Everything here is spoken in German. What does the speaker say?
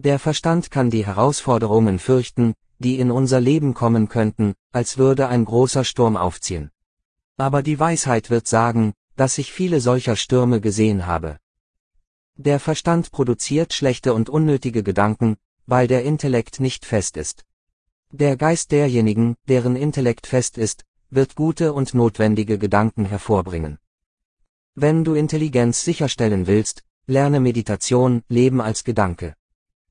Der Verstand kann die Herausforderungen fürchten, die in unser Leben kommen könnten, als würde ein großer Sturm aufziehen. Aber die Weisheit wird sagen, dass ich viele solcher Stürme gesehen habe. Der Verstand produziert schlechte und unnötige Gedanken, weil der Intellekt nicht fest ist. Der Geist derjenigen, deren Intellekt fest ist, wird gute und notwendige Gedanken hervorbringen. Wenn du Intelligenz sicherstellen willst, lerne Meditation, Leben als Gedanke.